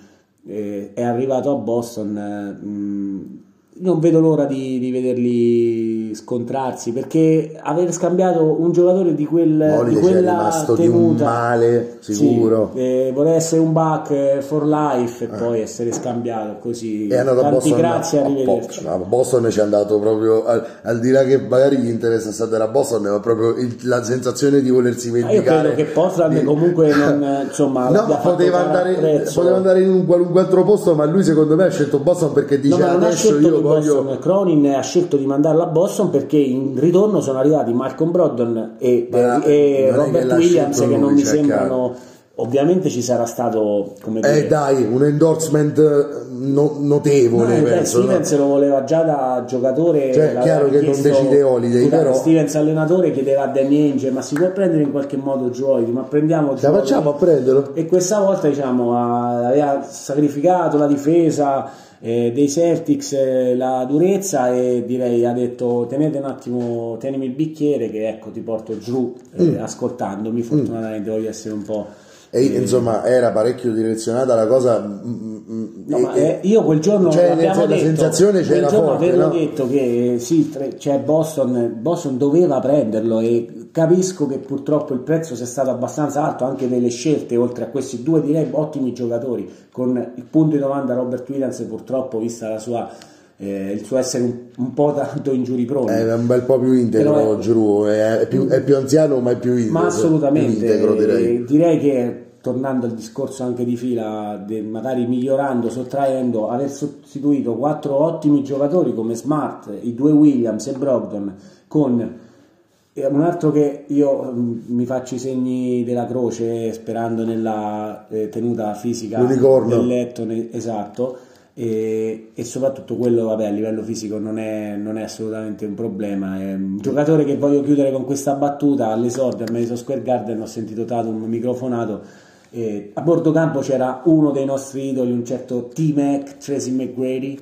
eh, è arrivato a Boston mh, mm, non vedo l'ora di, di, vederli scontrarsi perché aver scambiato un giocatore di, quel, di quella tenuta di un male sicuro. sì, eh, vuole essere un back for life e eh. poi essere scambiato così. È andato tanti a Boston, grazie a arrivederci. a Boston ci è andato proprio al, al, di là che magari gli interessa stare a Boston ma proprio il, la sensazione di volersi vendicare io credo che Portland di... comunque non insomma no, poteva andare, poteva andare, in un qualunque altro posto ma lui secondo me ha scelto Boston perché dice no, adesso io voglio Boston. Cronin ha scelto di mandarlo a Boston perché in ritorno sono arrivati Malcolm Brogdon e, Beh, e Robert Williams che non mi sembrano ovviamente ci sarà stato come eh, dire, eh dai un endorsement eh, no, notevole no, penso, Stevens no? lo voleva già da giocatore cioè chiaro che non decide Holiday però Stevens allenatore chiedeva a Danny Ainge ma si può prendere in qualche modo Joy ma prendiamo la facciamo a prenderlo e questa volta diciamo aveva sacrificato la difesa eh, dei Celtics eh, la durezza e direi ha detto tenete un attimo tenimi il bicchiere che ecco ti porto giù eh, mm. ascoltandomi fortunatamente mm. voglio essere un po' e insomma era parecchio direzionata la cosa mm, mm, no, ma, eh, io quel giorno cioè, la detto, sensazione c'era quel forte avevo no? detto che sì cioè Boston, Boston doveva prenderlo e capisco che purtroppo il prezzo sia stato abbastanza alto anche delle scelte oltre a questi due direi ottimi giocatori. Con il punto di domanda Robert Williams purtroppo vista la sua eh, il suo essere un, un, po' tanto ingiuriprone è un bel po' più integro Giroud è, è, più, è più anziano ma è più integro. Ma assolutamente integro, direi. direi che tornando al discorso anche di fila, magari migliorando, sottraendo, aver sostituito quattro ottimi giocatori come Smart, i due Williams e Brogdon con un altro che io mm, mi faccio i segni della croce sperando nella eh, tenuta fisica del letto, esatto, e, e, soprattutto quello vabbè, a livello fisico non è, non è, assolutamente un problema. È un giocatore che voglio chiudere con questa battuta all'esordio al Madison Square Garden, ho sentito Tatum microfonato a bordo campo c'era uno dei nostri idoli, un certo T-Mac, Tracy McGrady,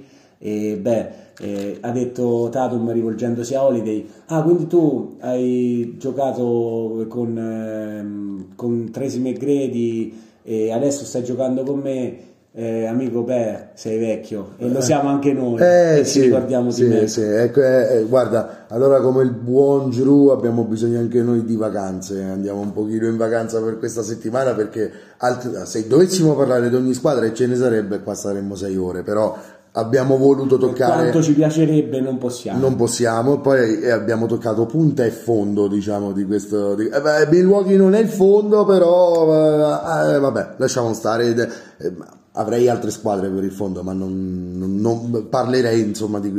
e beh, eh, ha detto Tatum rivolgendosi a Holiday, ah quindi tu hai giocato con, ehm, con Tracy McGrady e adesso stai giocando con me, eh, amico, beh, sei vecchio e lo siamo anche noi. Eh, sì, ricordiamo sì, di me. Sì, ecco, eh, eh, guarda, allora come il buon Giroud abbiamo bisogno anche noi di vacanze. Andiamo un pochino in vacanza per questa settimana perché alt- se dovessimo parlare di ogni squadra e ce ne sarebbe, qua saremmo sei ore. Però abbiamo voluto toccare. Per quanto ci piacerebbe, non possiamo. Non possiamo, poi eh, abbiamo toccato punta e fondo, diciamo, di questo. Di... Eh, beh, Milwaukee non è il fondo, però eh, eh vabbè, lasciamo stare. Eh, avrei altre squadre per il fondo, ma non, non, non parlerei insomma di,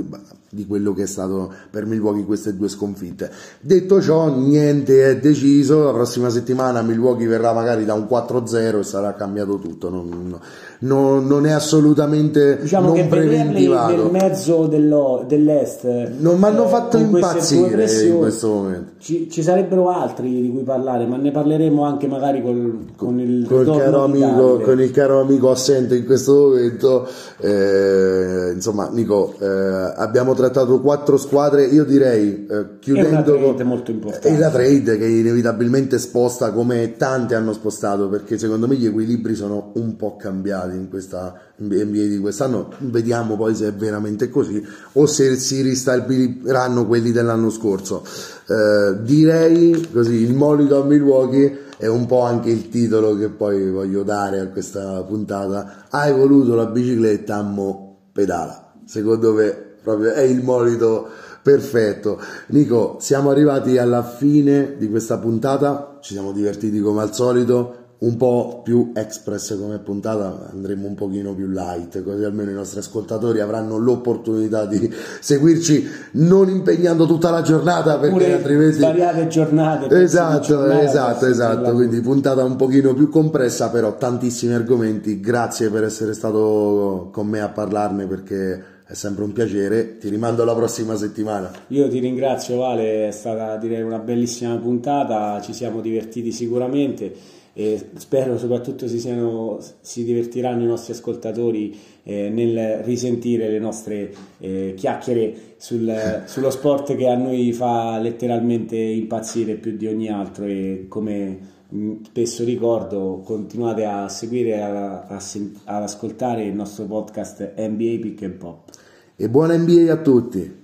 di, quello che è stato per Milwaukee queste due sconfitte. Detto ciò, niente è deciso. La prossima settimana Milwaukee verrà magari da un 4-0 e sarà cambiato tutto. Non, non, non è assolutamente diciamo non che preventivato. nel mezzo dello, dell'est non mi hanno eh, fatto impazzire in questo momento. Ci, ci, sarebbero altri di cui parlare, ma ne parleremo anche magari col, con, il, caro amico, con il caro amico assente in questo momento. Eh, insomma, Nico, eh, abbiamo trattato quattro squadre. Io direi eh, chiudendo è una molto importante. È la trade che inevitabilmente sposta come tante hanno spostato, perché secondo me gli equilibri sono un po' cambiati in questa NBA di quest'anno, vediamo poi se è veramente così o se si ristabiliranno quelli dell'anno scorso. Eh, direi così, il monito a Milwaukee è un po' anche il titolo che poi voglio dare a questa puntata. Hai voluto la bicicletta, mo pedala. Secondo me proprio è il monito perfetto. Nico, siamo arrivati alla fine di questa puntata, ci siamo divertiti come al solito un po' più express come puntata andremo un pochino più light così almeno i nostri ascoltatori avranno l'opportunità di seguirci non impegnando tutta la giornata perché Pure altrimenti svariate giornate esatto esatto esatto quindi puntata un pochino più compressa però tantissimi argomenti grazie per essere stato con me a parlarne perché è sempre un piacere, ti rimando alla prossima settimana. Io ti ringrazio Vale, è stata direi una bellissima puntata, ci siamo divertiti sicuramente e spero soprattutto si, siano, si divertiranno i nostri ascoltatori eh, nel risentire le nostre eh, chiacchiere sul, sullo sport che a noi fa letteralmente impazzire più di ogni altro e come mm, spesso ricordo continuate a seguire a, a, ad ascoltare il nostro podcast NBA Pick and Pop. E buona NBA a tutti